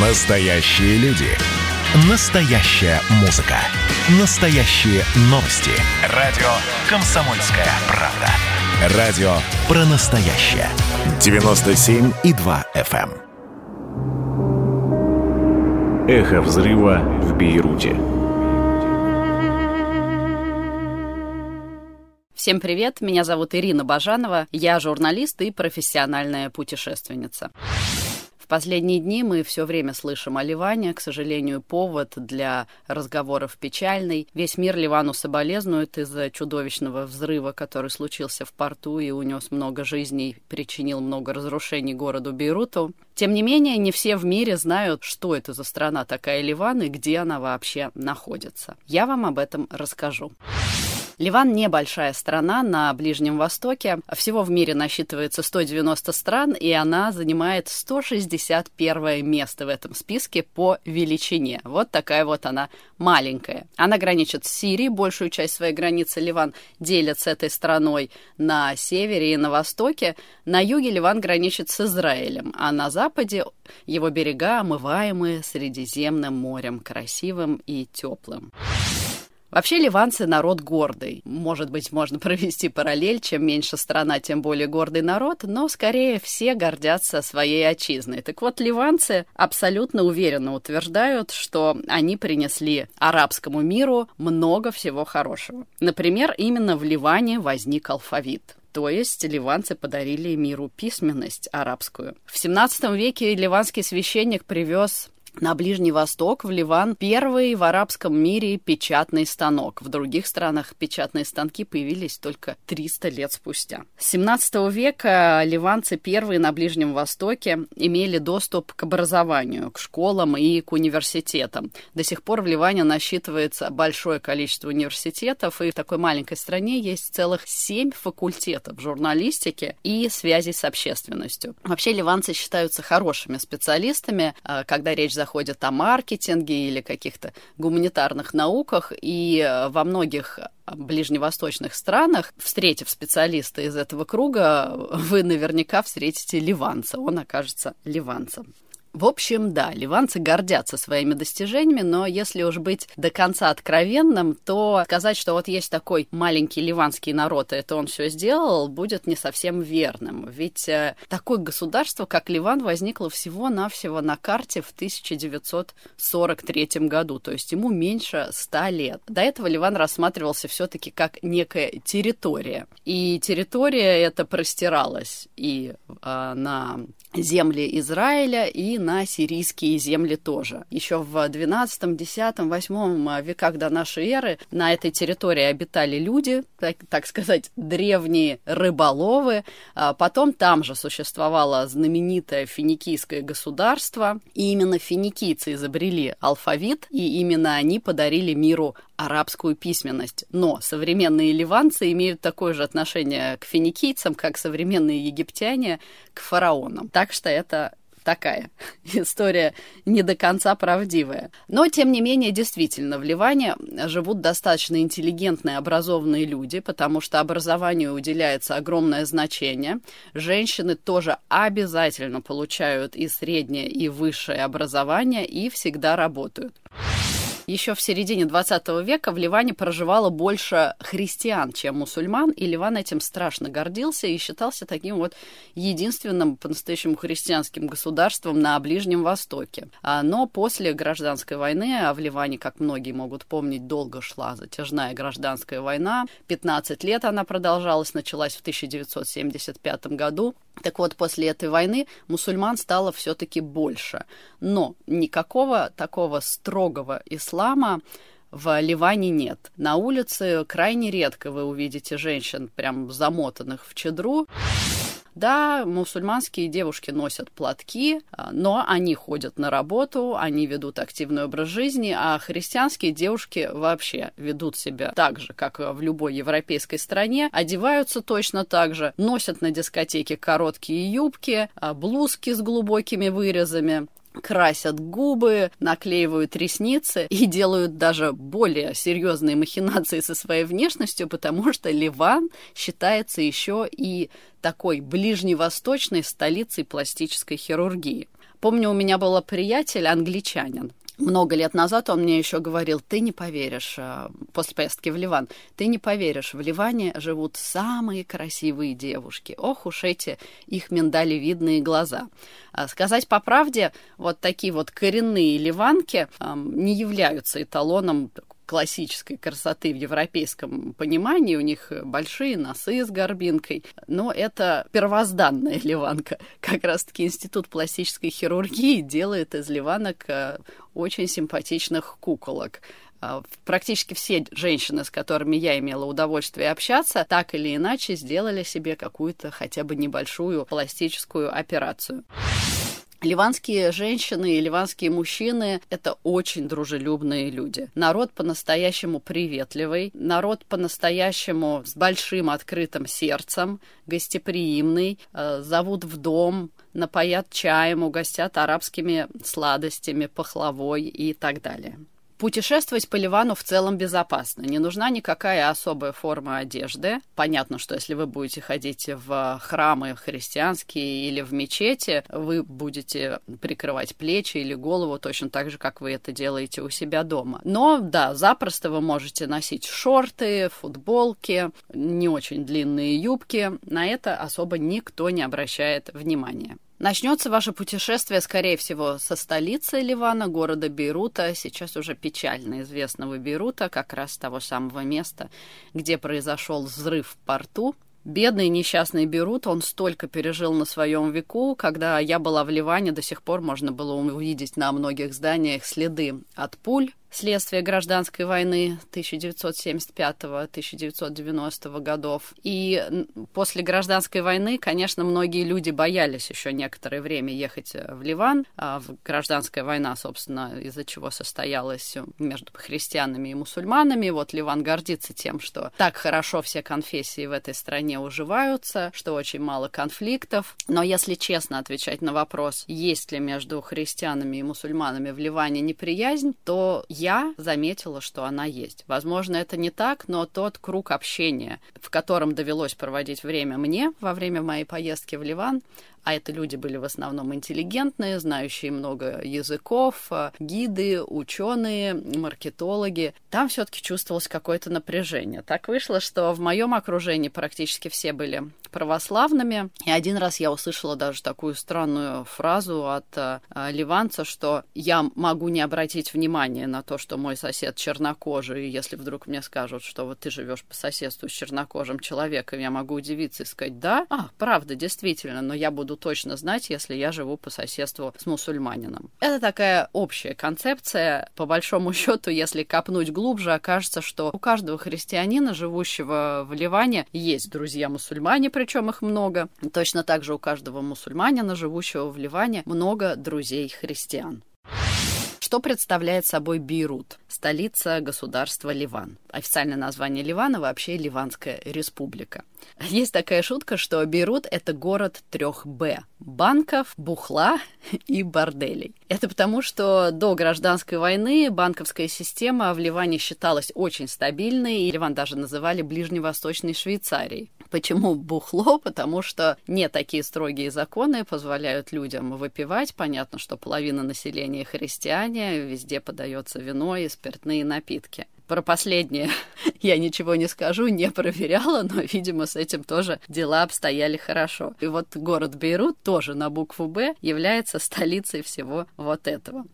Настоящие люди. Настоящая музыка. Настоящие новости. Радио «Комсомольская правда». Радио про настоящее. 97,2 FM. эм. Эхо взрыва в Бейруте. Всем привет, меня зовут Ирина Бажанова, я журналист и профессиональная путешественница. Последние дни мы все время слышим о Ливане. К сожалению, повод для разговоров печальный. Весь мир Ливану соболезнует из-за чудовищного взрыва, который случился в порту и унес много жизней, причинил много разрушений городу Бейруту. Тем не менее, не все в мире знают, что это за страна такая Ливан и где она вообще находится. Я вам об этом расскажу. Ливан небольшая страна на Ближнем Востоке. Всего в мире насчитывается 190 стран, и она занимает 161 место в этом списке по величине. Вот такая вот она маленькая. Она граничит с Сирией, большую часть своей границы Ливан делит с этой страной на севере и на востоке. На юге Ливан граничит с Израилем, а на западе его берега омываемые Средиземным морем, красивым и теплым. Вообще ливанцы народ гордый. Может быть, можно провести параллель, чем меньше страна, тем более гордый народ, но скорее все гордятся своей отчизной. Так вот, ливанцы абсолютно уверенно утверждают, что они принесли арабскому миру много всего хорошего. Например, именно в Ливане возник алфавит. То есть ливанцы подарили миру письменность арабскую. В 17 веке ливанский священник привез на Ближний Восток, в Ливан, первый в арабском мире печатный станок. В других странах печатные станки появились только 300 лет спустя. С 17 века ливанцы первые на Ближнем Востоке имели доступ к образованию, к школам и к университетам. До сих пор в Ливане насчитывается большое количество университетов, и в такой маленькой стране есть целых семь факультетов журналистики и связи с общественностью. Вообще ливанцы считаются хорошими специалистами, а, когда речь заходит о маркетинге или каких-то гуманитарных науках, и э, во многих ближневосточных странах, встретив специалиста из этого круга, вы наверняка встретите ливанца, он окажется ливанцем. В общем, да, ливанцы гордятся своими достижениями, но если уж быть до конца откровенным, то сказать, что вот есть такой маленький ливанский народ, и это он все сделал, будет не совсем верным. Ведь э, такое государство, как Ливан, возникло всего-навсего на карте в 1943 году, то есть ему меньше ста лет. До этого Ливан рассматривался все-таки как некая территория. И территория эта простиралась и э, на земли Израиля и на сирийские земли тоже. Еще в 12, 10, 8 веках до нашей эры на этой территории обитали люди, так, так сказать, древние рыболовы. А потом там же существовало знаменитое финикийское государство, и именно финикийцы изобрели алфавит, и именно они подарили миру арабскую письменность. Но современные ливанцы имеют такое же отношение к финикийцам, как современные египтяне к фараонам. Так что это такая история не до конца правдивая. Но, тем не менее, действительно, в Ливане живут достаточно интеллигентные, образованные люди, потому что образованию уделяется огромное значение. Женщины тоже обязательно получают и среднее, и высшее образование, и всегда работают. Еще в середине 20 века в Ливане проживало больше христиан, чем мусульман, и Ливан этим страшно гордился и считался таким вот единственным по-настоящему христианским государством на Ближнем Востоке. А, но после гражданской войны, а в Ливане, как многие могут помнить, долго шла затяжная гражданская война, 15 лет она продолжалась, началась в 1975 году, так вот, после этой войны мусульман стало все-таки больше. Но никакого такого строгого ислама в Ливане нет. На улице крайне редко вы увидите женщин, прям замотанных в чедру. Да, мусульманские девушки носят платки, а, но они ходят на работу, они ведут активный образ жизни, а христианские девушки вообще ведут себя так же, как в любой европейской стране, одеваются точно так же, носят на дискотеке короткие юбки, а, блузки с глубокими вырезами, красят губы, наклеивают ресницы и делают даже более серьезные махинации со своей внешностью, потому что Ливан считается еще и такой ближневосточной столицей пластической хирургии. Помню, у меня был приятель, англичанин, много лет назад он мне еще говорил, ты не поверишь, э, после поездки в Ливан, ты не поверишь, в Ливане живут самые красивые девушки. Ох уж эти их миндалевидные глаза. А сказать по правде, вот такие вот коренные ливанки не являются эталоном классической красоты в европейском понимании. У них большие носы с горбинкой. Но это первозданная ливанка. Как раз-таки Институт пластической хирургии делает из ливанок э, очень симпатичных куколок а, практически все женщины, с которыми я имела удовольствие общаться, так или иначе сделали себе какую-то хотя бы небольшую пластическую операцию. Ливанские женщины и ливанские мужчины – это очень дружелюбные люди. Народ по-настоящему приветливый, народ по-настоящему с большим открытым сердцем, гостеприимный, э, зовут в дом, напоят чаем, угостят арабскими сладостями, пахлавой и так далее. Путешествовать по Ливану в целом безопасно. Не нужна никакая особая форма одежды. Понятно, что если вы будете ходить в храмы христианские или в мечети, вы будете прикрывать плечи или голову точно так же, как вы это делаете у себя дома. Но да, запросто вы можете носить шорты, футболки, не очень длинные юбки. На это особо никто не обращает внимания. Начнется ваше путешествие, скорее всего, со столицы Ливана, города Бейрута, сейчас уже печально известного Бейрута, как раз того самого места, где произошел взрыв в порту. Бедный несчастный Бейрут, он столько пережил на своем веку. Когда я была в Ливане, до сих пор можно было увидеть на многих зданиях следы от пуль, следствие гражданской войны 1975-1990 годов. И после гражданской войны, конечно, многие люди боялись еще некоторое время ехать э, в Ливан. А гражданская война, собственно, из-за чего состоялась между христианами и мусульманами. Вот Ливан гордится тем, что так хорошо все конфессии в этой стране уживаются, что очень мало конфликтов. Но если честно отвечать на вопрос, есть ли между христианами и мусульманами в Ливане неприязнь, то я заметила, что она есть. Возможно, это не так, но тот круг общения, в котором довелось проводить время мне во время моей поездки в Ливан, а это люди были в основном интеллигентные, знающие много языков, э, гиды, ученые, маркетологи. Там все-таки чувствовалось какое-то напряжение. Так вышло, что в моем окружении практически все были православными. И один раз я услышала даже такую странную фразу от э, ливанца, что я могу не обратить внимания на то, что мой сосед чернокожий, если вдруг мне скажут, что вот ты живешь по соседству с чернокожим человеком, я могу удивиться и сказать, да, а, правда, действительно, но я буду точно знать, если я живу по соседству с мусульманином. Это такая общая концепция. По большому счету, если копнуть глубже, окажется, что у каждого христианина, живущего в Ливане, есть друзья-мусульмане, причем их много. Точно так же у каждого мусульманина, живущего в Ливане, много друзей-христиан. Что представляет собой Бейрут, столица государства Ливан? Официальное название Ливана вообще Ливанская республика. Есть такая шутка, что Бейрут — это город трех «Б» — банков, бухла и борделей. Это потому, что до гражданской войны банковская система в Ливане считалась очень стабильной, и Ливан даже называли Ближневосточной Швейцарией. Почему бухло? Потому что не такие строгие законы позволяют людям выпивать. Понятно, что половина населения христиане, везде подается вино и спиртные напитки. Про последнее я ничего не скажу, не проверяла, но, видимо, с этим тоже дела обстояли хорошо. И вот город Бейрут тоже на букву «Б» является столицей всего вот этого.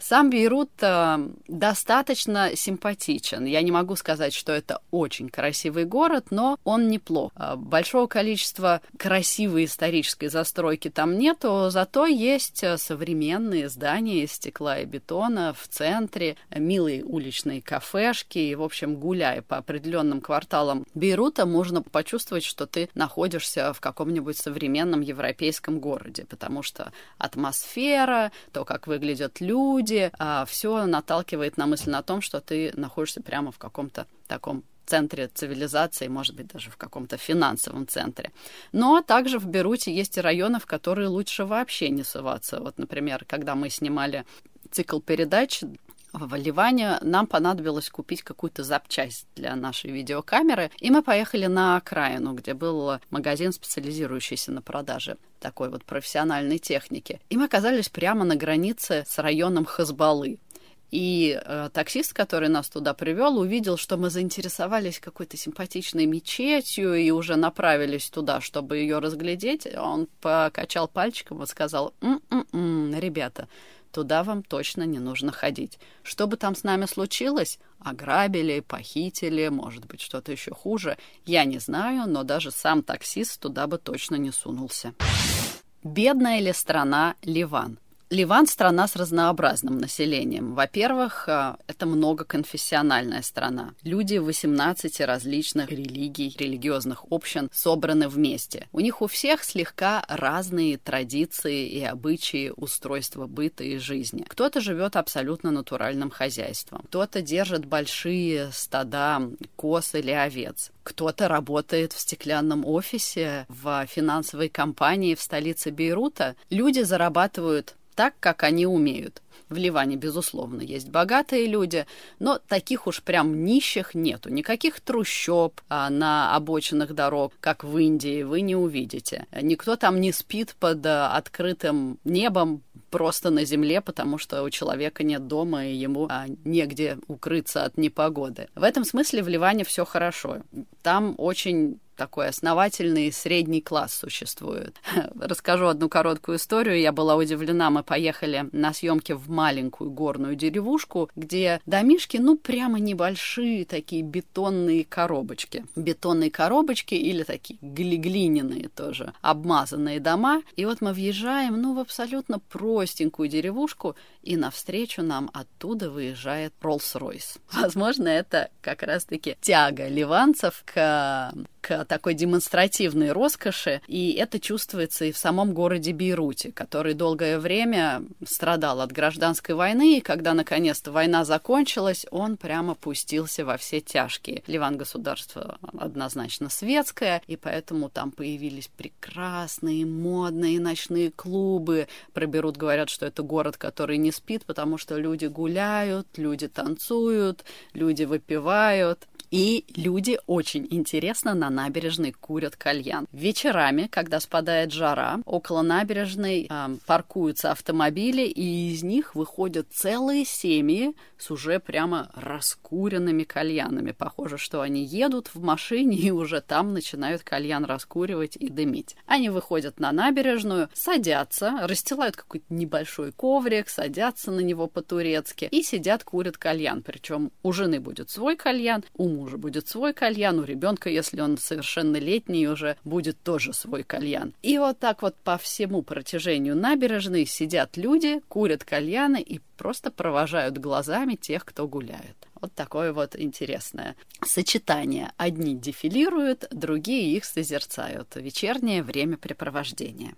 Сам Бейрут э, достаточно симпатичен. Я не могу сказать, что это очень красивый город, но он неплох. Э, большого количества красивой исторической застройки там нету, зато есть э, современные здания из стекла и бетона в центре, милые уличные кафешки. И, в общем, гуляя по определенным кварталам Бейрута, можно почувствовать, что ты находишься в каком-нибудь современном европейском городе, потому что атмосфера, то, как выглядят люди, люди, а, все наталкивает на мысль на том, что ты находишься прямо в каком-то таком центре цивилизации, может быть, даже в каком-то финансовом центре. Но также в Беруте есть и районы, в которые лучше вообще не суваться. Вот, например, когда мы снимали цикл передач в Ливане нам понадобилось купить какую-то запчасть для нашей видеокамеры, и мы поехали на окраину, где был магазин, специализирующийся на продаже такой вот профессиональной техники. И мы оказались прямо на границе с районом Хазбалы. И э, таксист, который нас туда привел, увидел, что мы заинтересовались какой-то симпатичной мечетью и уже направились туда, чтобы ее разглядеть. Он покачал пальчиком и сказал, «М-м-м, ребята, туда вам точно не нужно ходить. Что бы там с нами случилось, ограбили, похитили, может быть, что-то еще хуже, я не знаю, но даже сам таксист туда бы точно не сунулся. Бедная ли страна Ливан? Ливан – страна с разнообразным населением. Во-первых, э, это многоконфессиональная страна. Люди 18 различных религий, религиозных общин собраны вместе. У них у всех слегка разные традиции и обычаи устройства быта и жизни. Кто-то живет абсолютно натуральным хозяйством, кто-то держит большие стада коз или овец, кто-то работает в стеклянном офисе в финансовой компании в столице Бейрута. Люди зарабатывают так, как они умеют. В Ливане, безусловно, есть богатые люди, но таких уж прям нищих нету. Никаких трущоб а, на обочинах дорог, как в Индии, вы не увидите. Никто там не спит под а, открытым небом, просто на земле, потому что у человека нет дома, и ему а, негде укрыться от непогоды. В этом смысле в Ливане все хорошо. Там очень такой основательный средний класс существует. Расскажу одну короткую историю. Я была удивлена. Мы поехали на съемки в маленькую горную деревушку, где домишки, ну, прямо небольшие такие бетонные коробочки. Бетонные коробочки или такие глиняные тоже, обмазанные дома. И вот мы въезжаем, ну, в абсолютно простенькую деревушку, и навстречу нам оттуда выезжает Роллс-Ройс. Возможно, это как раз-таки тяга ливанцев к к такой демонстративной роскоши, и это чувствуется и в самом городе Бейруте, который долгое время страдал от гражданской войны, и когда наконец-то война закончилась, он прямо пустился во все тяжкие. Ливан государство однозначно светское, и поэтому там появились прекрасные модные ночные клубы. Про Бейрут говорят, что это город, который не спит, потому что люди гуляют, люди танцуют, люди выпивают. И люди очень интересно на набережной курят кальян. Вечерами, когда спадает жара, около набережной э, паркуются автомобили, и из них выходят целые семьи с уже прямо раскуренными кальянами. Похоже, что они едут в машине и уже там начинают кальян раскуривать и дымить. Они выходят на набережную, садятся, расстилают какой-то небольшой коврик, садятся на него по-турецки и сидят, курят кальян. Причем у жены будет свой кальян, у мужа будет свой кальян, у ребенка, если он совершеннолетний, уже будет тоже свой кальян. И вот так вот по всему протяжению набережной сидят люди, курят кальяны и просто провожают глазами тех, кто гуляет. Вот такое вот интересное сочетание. Одни дефилируют, другие их созерцают. Вечернее времяпрепровождение.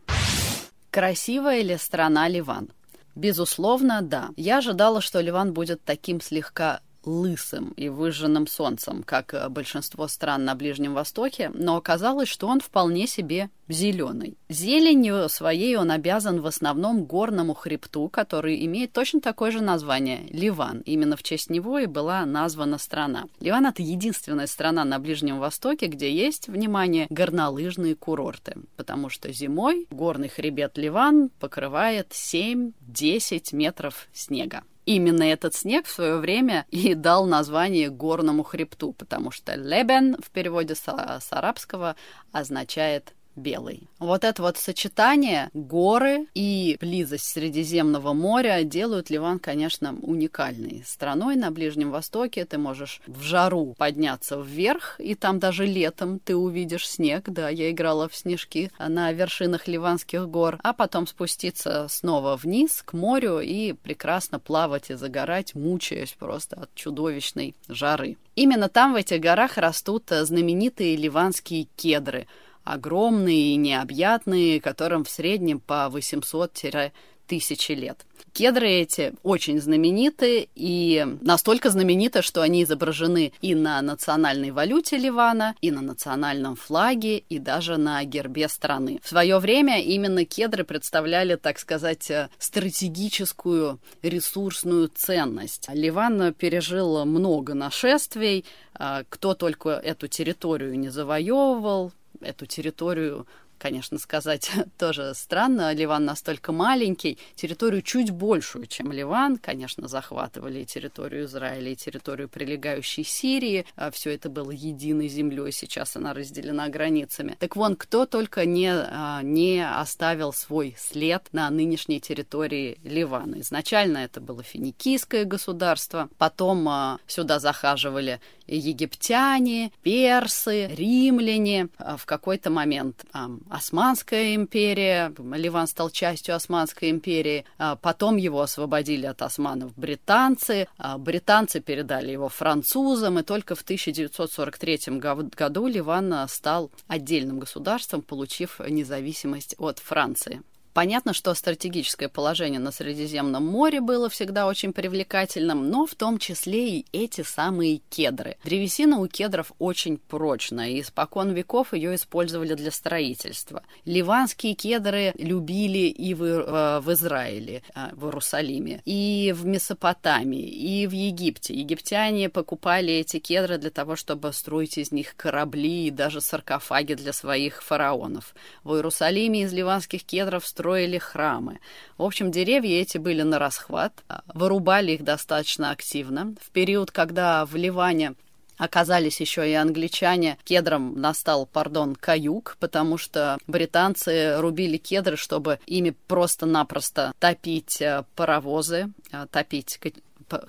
Красивая ли страна Ливан? Безусловно, да. Я ожидала, что Ливан будет таким слегка лысым и выжженным солнцем, как э, большинство стран на Ближнем Востоке, но оказалось, что он вполне себе зеленый. Зеленью своей он обязан в основном горному хребту, который имеет точно такое же название – Ливан. Именно в честь него и была названа страна. Ливан – это единственная страна на Ближнем Востоке, где есть, внимание, горнолыжные курорты, потому что зимой горный хребет Ливан покрывает 7-10 метров снега. Именно этот снег в свое время и дал название горному хребту, потому что лебен в переводе с, с арабского означает белый. Вот это вот сочетание горы и близость Средиземного моря делают Ливан, конечно, уникальной страной на Ближнем Востоке. Ты можешь в жару подняться вверх, и там даже летом ты увидишь снег. Да, я играла в снежки на вершинах Ливанских гор, а потом спуститься снова вниз к морю и прекрасно плавать и загорать, мучаясь просто от чудовищной жары. Именно там, в этих горах, растут знаменитые ливанские кедры – огромные и необъятные, которым в среднем по 800 тысячи лет. Кедры эти очень знамениты и настолько знамениты, что они изображены и на национальной валюте Ливана, и на национальном флаге, и даже на гербе страны. В свое время именно кедры представляли, так сказать, стратегическую ресурсную ценность. Ливан пережил много нашествий, а, кто только эту территорию не завоевывал, эту территорию конечно, сказать тоже странно. Ливан настолько маленький, территорию чуть большую, чем Ливан. Конечно, захватывали и территорию Израиля, и территорию прилегающей Сирии. А Все это было единой землей, сейчас она разделена границами. Так вон, кто только не, а, не оставил свой след на нынешней территории Ливана. Изначально это было финикийское государство, потом а, сюда захаживали египтяне, персы, римляне. В какой-то момент Османская империя, Ливан стал частью Османской империи, а потом его освободили от османов британцы, а британцы передали его французам, и только в 1943 году Ливан стал отдельным государством, получив независимость от Франции. Понятно, что стратегическое положение на Средиземном море было всегда очень привлекательным, но в том числе и эти самые кедры. Древесина у кедров очень прочная, и испокон веков ее использовали для строительства. Ливанские кедры любили и в, э, в Израиле, э, в Иерусалиме, и в Месопотамии, и в Египте. Египтяне покупали эти кедры для того, чтобы строить из них корабли и даже саркофаги для своих фараонов. В Иерусалиме из ливанских кедров строили строили храмы. В общем, деревья эти были на расхват, а, вырубали их достаточно активно. В период, когда в Ливане оказались еще и англичане. Кедром настал, пардон, каюк, потому что британцы рубили кедры, чтобы ими просто-напросто топить э, паровозы, э, топить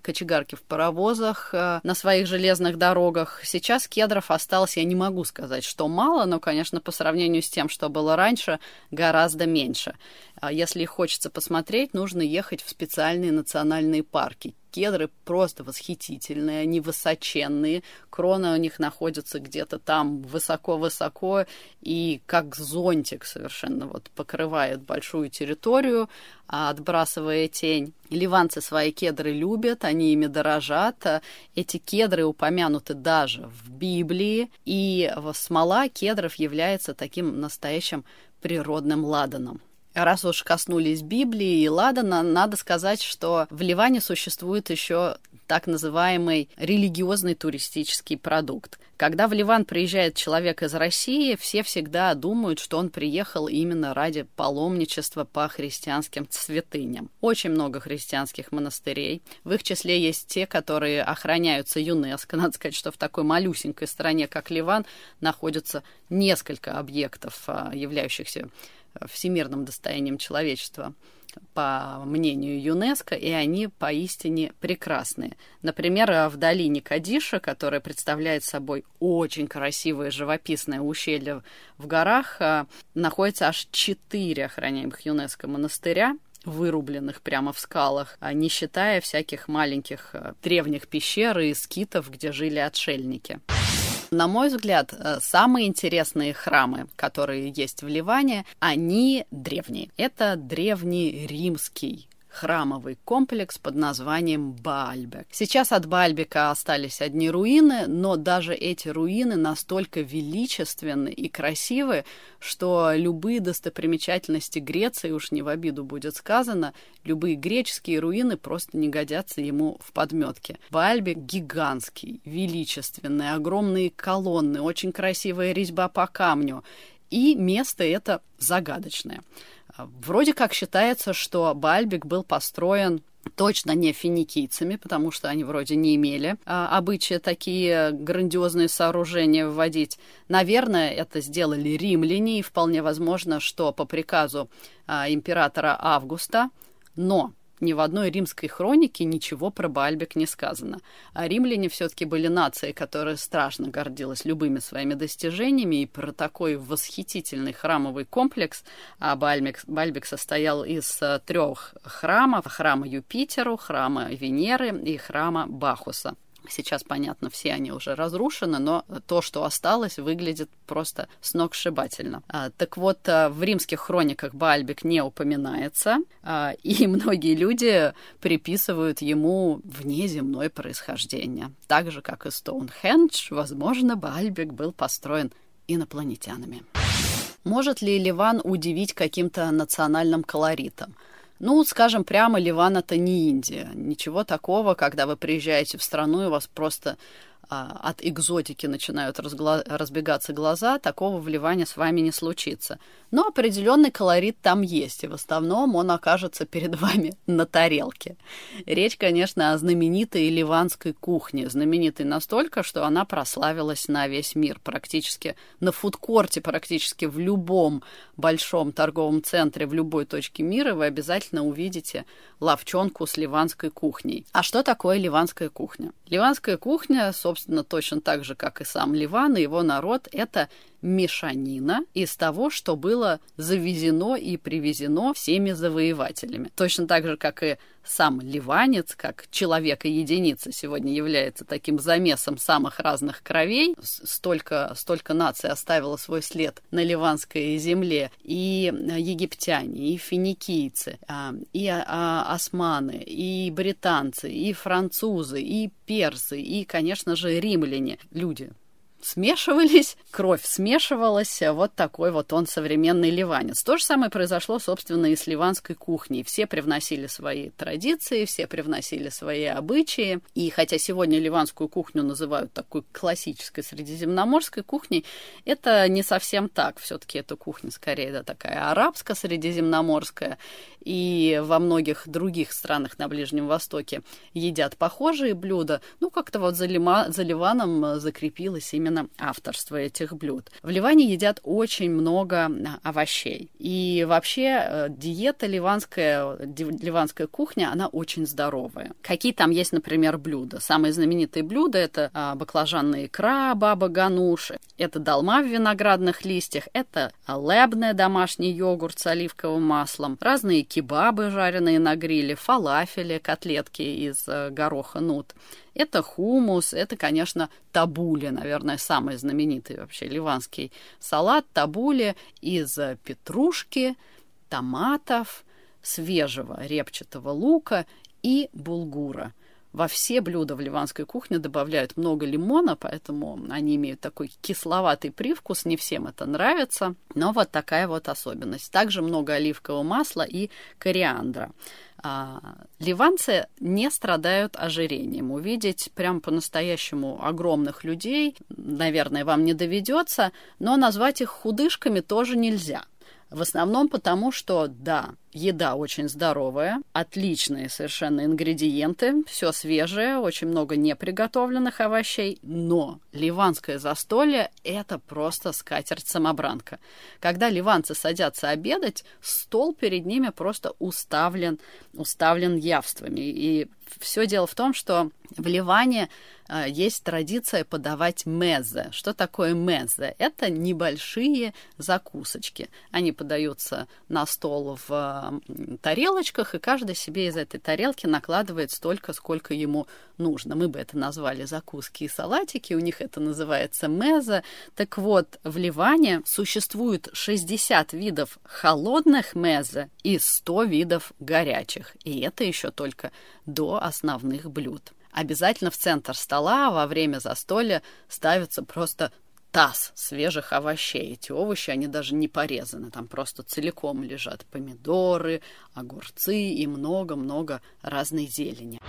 кочегарки в паровозах, э, на своих железных дорогах. Сейчас кедров осталось, я не могу сказать, что мало, но, конечно, по сравнению с тем, что было раньше, гораздо меньше. А если хочется посмотреть, нужно ехать в специальные национальные парки кедры просто восхитительные, они высоченные, крона у них находится где-то там высоко-высоко, и как зонтик совершенно вот покрывает большую территорию, а, отбрасывая тень. Ливанцы свои кедры любят, они ими дорожат. Эти кедры упомянуты даже в Библии, и смола кедров является таким настоящим природным ладаном. Раз уж коснулись Библии и Ладана, надо сказать, что в Ливане существует еще так называемый религиозный туристический продукт. Когда в Ливан приезжает человек из России, все всегда думают, что он приехал именно ради паломничества по христианским святыням. Очень много христианских монастырей. В их числе есть те, которые охраняются ЮНЕСКО. Надо сказать, что в такой малюсенькой стране, как Ливан, находится несколько объектов, а, являющихся всемирным достоянием человечества по мнению ЮНЕСКО, и они поистине прекрасные. Например, в долине Кадиша, которая представляет собой очень красивое живописное ущелье в горах, а, находится аж четыре охраняемых ЮНЕСКО монастыря, вырубленных прямо в скалах, а не считая всяких маленьких а, древних пещер и скитов, где жили отшельники. На мой взгляд, э, самые интересные храмы, которые есть в Ливане, они древние. Это древний римский храмовый комплекс под названием Баальбек. Сейчас от Баальбека остались одни руины, но даже эти руины настолько величественны и красивы, что любые достопримечательности Греции, уж не в обиду будет сказано, любые греческие руины просто не годятся ему в подметке. Баальбек гигантский, величественный, огромные колонны, очень красивая резьба по камню, и место это загадочное. Вроде как считается, что Бальбик был построен точно не финикийцами, потому что они вроде не имели а, обычая такие грандиозные сооружения вводить. Наверное, это сделали римляне, и вполне возможно, что по приказу а, императора Августа. Но ни в одной римской хронике ничего про Бальбек не сказано. А римляне все-таки были нацией, которая страшно гордилась любыми своими достижениями, и про такой восхитительный храмовый комплекс а Бальбек, Бальбек состоял из э, трех храмов. Храма Юпитеру, храма Венеры и храма Бахуса. Сейчас, понятно, все они уже разрушены, но то, что осталось, выглядит просто сногсшибательно. А, так вот, а, в римских хрониках Бальбек не упоминается, а, и многие люди приписывают ему внеземное происхождение. Так же, как и Стоунхендж, возможно, Бальбек был построен инопланетянами. Может ли Ливан удивить каким-то национальным колоритом? Ну, скажем прямо, Ливан это не Индия. Ничего такого, когда вы приезжаете в страну, и вас просто от экзотики начинают разгла- разбегаться глаза, такого в Ливане с вами не случится. Но определенный колорит там есть, и в основном он окажется перед вами на тарелке. Речь, конечно, о знаменитой ливанской кухне. Знаменитой настолько, что она прославилась на весь мир. Практически на фудкорте, практически в любом большом торговом центре, в любой точке мира вы обязательно увидите ловчонку с ливанской кухней. А что такое ливанская кухня? Ливанская кухня, собственно, собственно, точно так же, как и сам Ливан и его народ, это мешанина из того, что было завезено и привезено всеми завоевателями. Точно так же, как и сам ливанец, как человек и единица сегодня является таким замесом самых разных кровей. Столько, столько наций оставило свой след на ливанской земле. И египтяне, и финикийцы, а, и а, а, османы, и британцы, и французы, и персы, и, конечно же, римляне. Люди смешивались, кровь смешивалась, вот такой вот он современный ливанец. То же самое произошло, собственно, и с ливанской кухней. Все привносили свои традиции, все привносили свои обычаи. И хотя сегодня ливанскую кухню называют такой классической средиземноморской кухней, это не совсем так. Все-таки эта кухня скорее да, такая арабско-средиземноморская. И во многих других странах на Ближнем Востоке едят похожие блюда. Ну, как-то вот за, Лима, за Ливаном закрепилось именно именно авторство этих блюд. В Ливане едят очень много овощей. И вообще э, диета ливанская, ливанская кухня, она очень здоровая. Какие там есть, например, блюда? Самые знаменитые блюда — это а, баклажанная икра, баба гануш, это долма в виноградных листьях, это лебная домашний йогурт с оливковым маслом, разные кебабы, жареные на гриле, фалафели, котлетки из э, гороха нут. Это хумус, это, конечно, табули, наверное, самый знаменитый вообще ливанский салат. Табули из петрушки, томатов, свежего репчатого лука и булгура. Во все блюда в ливанской кухне добавляют много лимона, поэтому они имеют такой кисловатый привкус. Не всем это нравится, но вот такая вот особенность. Также много оливкового масла и кориандра. А, ливанцы не страдают ожирением. Увидеть прям по-настоящему огромных людей, наверное, вам не доведется, но назвать их худышками тоже нельзя. В основном потому, что, да, еда очень здоровая, отличные совершенно ингредиенты, все свежее, очень много неприготовленных овощей, но ливанское застолье – это просто скатерть-самобранка. Когда ливанцы садятся обедать, стол перед ними просто уставлен, уставлен явствами. И все дело в том, что в Ливане э, есть традиция подавать мезе. Что такое мезе? Это небольшие закусочки. Они подаются на стол в тарелочках, и каждый себе из этой тарелки накладывает столько, сколько ему нужно. Мы бы это назвали закуски и салатики, у них это называется мезе. Так вот, в Ливане существует 60 видов холодных мезе и 100 видов горячих. И это еще только до основных блюд. Обязательно в центр стола во время застолья ставится просто таз свежих овощей. Эти овощи, они даже не порезаны, там просто целиком лежат помидоры, огурцы и много-много разной зелени.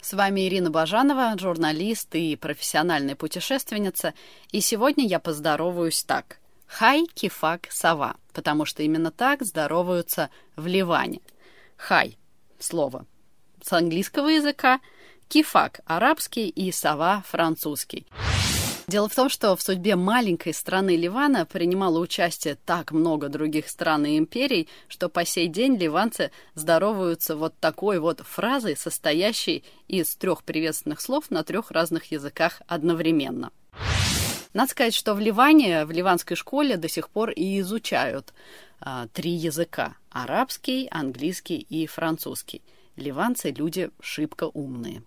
С вами Ирина Бажанова, журналист и профессиональная путешественница, и сегодня я поздороваюсь так. Хай, кифак, сова, потому что именно так здороваются в Ливане. Хай – слово с английского языка, кифак – арабский и сова – французский. Дело в том, что в судьбе маленькой страны Ливана принимало участие так много других стран и империй, что по сей день ливанцы здороваются вот такой вот фразой, состоящей из трех приветственных слов на трех разных языках одновременно. Надо сказать, что в Ливане, в ливанской школе до сих пор и изучают а, три языка – арабский, английский и французский – Ливанцы люди шибко умные.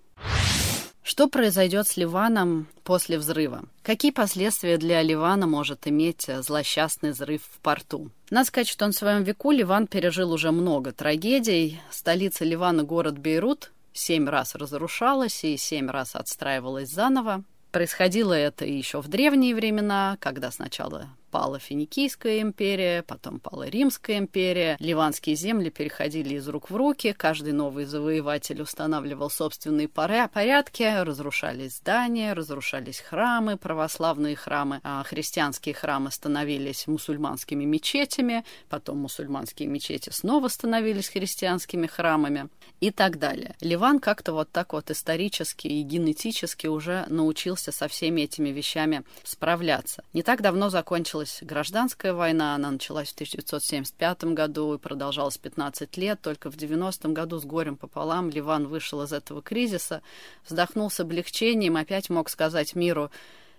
Что произойдет с Ливаном после взрыва? Какие последствия для Ливана может иметь злосчастный взрыв в порту? Надо сказать, что на своем веку Ливан пережил уже много трагедий. Столица Ливана, город Бейрут, семь раз разрушалась и семь раз отстраивалась заново. Происходило это еще в древние времена, когда сначала пала Финикийская империя, потом пала Римская империя. Ливанские земли переходили из рук в руки, каждый новый завоеватель устанавливал собственные порядки, разрушались здания, разрушались храмы, православные храмы, а христианские храмы становились мусульманскими мечетями, потом мусульманские мечети снова становились христианскими храмами и так далее. Ливан как-то вот так вот исторически и генетически уже научился со всеми этими вещами справляться. Не так давно закончилась началась гражданская война, она началась в 1975 году и продолжалась 15 лет. Только в 90-м году с горем пополам Ливан вышел из этого кризиса, вздохнул с облегчением, опять мог сказать миру,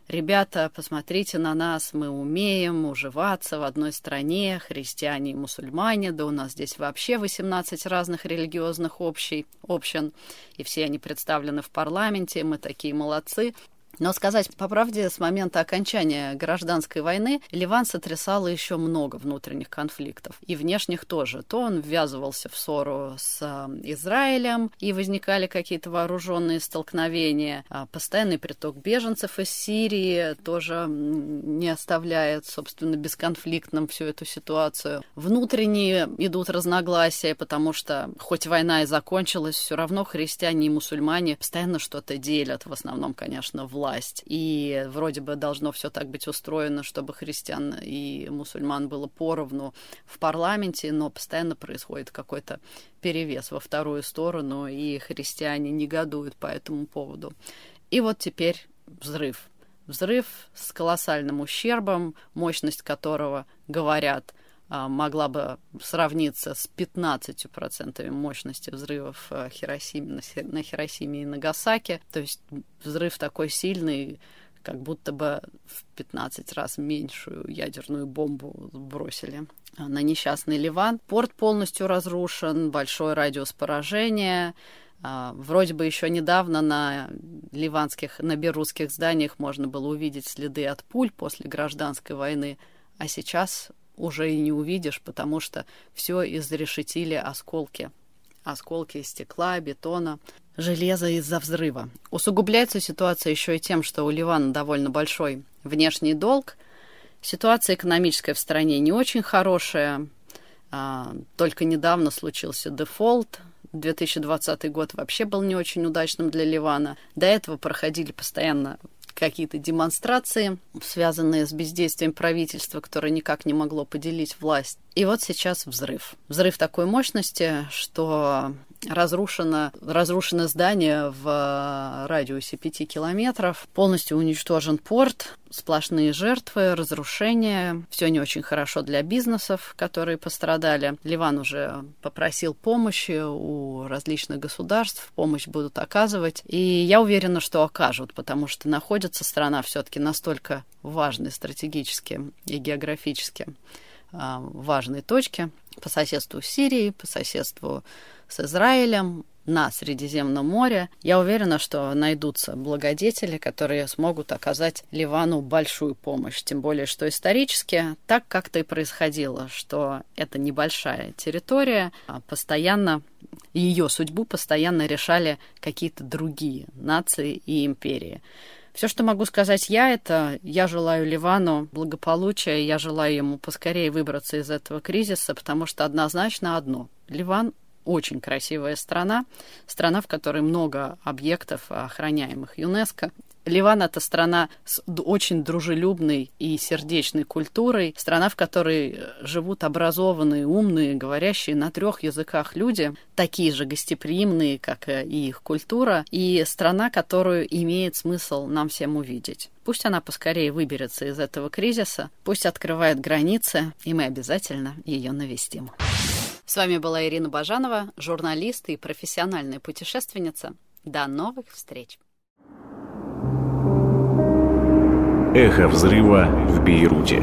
Ребята, посмотрите на нас, мы умеем уживаться в одной стране, христиане и мусульмане, да у нас здесь вообще 18 разных религиозных общий, общин, и все они представлены в парламенте, мы такие молодцы. Но сказать по правде, с момента окончания гражданской войны Ливан сотрясало еще много внутренних конфликтов. И внешних тоже. То он ввязывался в ссору с э, Израилем, и возникали какие-то вооруженные столкновения. А постоянный приток беженцев из Сирии тоже не оставляет, собственно, бесконфликтным всю эту ситуацию. Внутренние идут разногласия, потому что хоть война и закончилась, все равно христиане и мусульмане постоянно что-то делят. В основном, конечно, власть власть. И вроде бы должно все так быть устроено, чтобы христиан и мусульман было поровну в парламенте, но постоянно происходит какой-то перевес во вторую сторону, и христиане негодуют по этому поводу. И вот теперь взрыв. Взрыв с колоссальным ущербом, мощность которого, говорят, могла бы сравниться с 15% мощности взрывов э, Хиросиме, на Хиросиме и Нагасаки. То есть взрыв такой сильный, как будто бы в 15 раз меньшую ядерную бомбу бросили на несчастный Ливан. Порт полностью разрушен, большой радиус поражения. А, вроде бы еще недавно на ливанских, на берутских зданиях можно было увидеть следы от пуль после гражданской войны, а сейчас уже и не увидишь, потому что все изрешетили осколки. Осколки стекла, бетона, железа из-за взрыва. Усугубляется ситуация еще и тем, что у Ливана довольно большой внешний долг. Ситуация экономическая в стране не очень хорошая. А, только недавно случился дефолт. 2020 год вообще был не очень удачным для Ливана. До этого проходили постоянно какие-то демонстрации, связанные с бездействием правительства, которое никак не могло поделить власть. И вот сейчас взрыв. Взрыв такой мощности, что разрушено, разрушено здание в радиусе 5 километров, полностью уничтожен порт, сплошные жертвы, разрушения. Все не очень хорошо для бизнесов, которые пострадали. Ливан уже попросил помощи у различных государств, помощь будут оказывать. И я уверена, что окажут, потому что находится страна все-таки настолько важной стратегически и географически а, важной точке по соседству с Сирией, по соседству с Израилем, на Средиземном море. Я уверена, что найдутся благодетели, которые смогут оказать Ливану большую помощь. Тем более, что исторически так как-то и происходило, что это небольшая территория, а постоянно ее судьбу постоянно решали какие-то другие нации и империи. Все, что могу сказать я, это я желаю Ливану благополучия, я желаю ему поскорее выбраться из этого кризиса, потому что однозначно одно. Ливан очень красивая страна, страна, в которой много объектов, охраняемых ЮНЕСКО. Ливан — это страна с очень дружелюбной и сердечной культурой, страна, в которой э, живут образованные, умные, говорящие на трех языках люди, такие же гостеприимные, как и их культура, и страна, которую имеет смысл нам всем увидеть. Пусть она поскорее выберется из этого кризиса, пусть открывает границы, и мы обязательно ее навестим. С вами была Ирина Бажанова, журналист и профессиональная путешественница. До новых встреч! Эхо взрыва в Бейруте.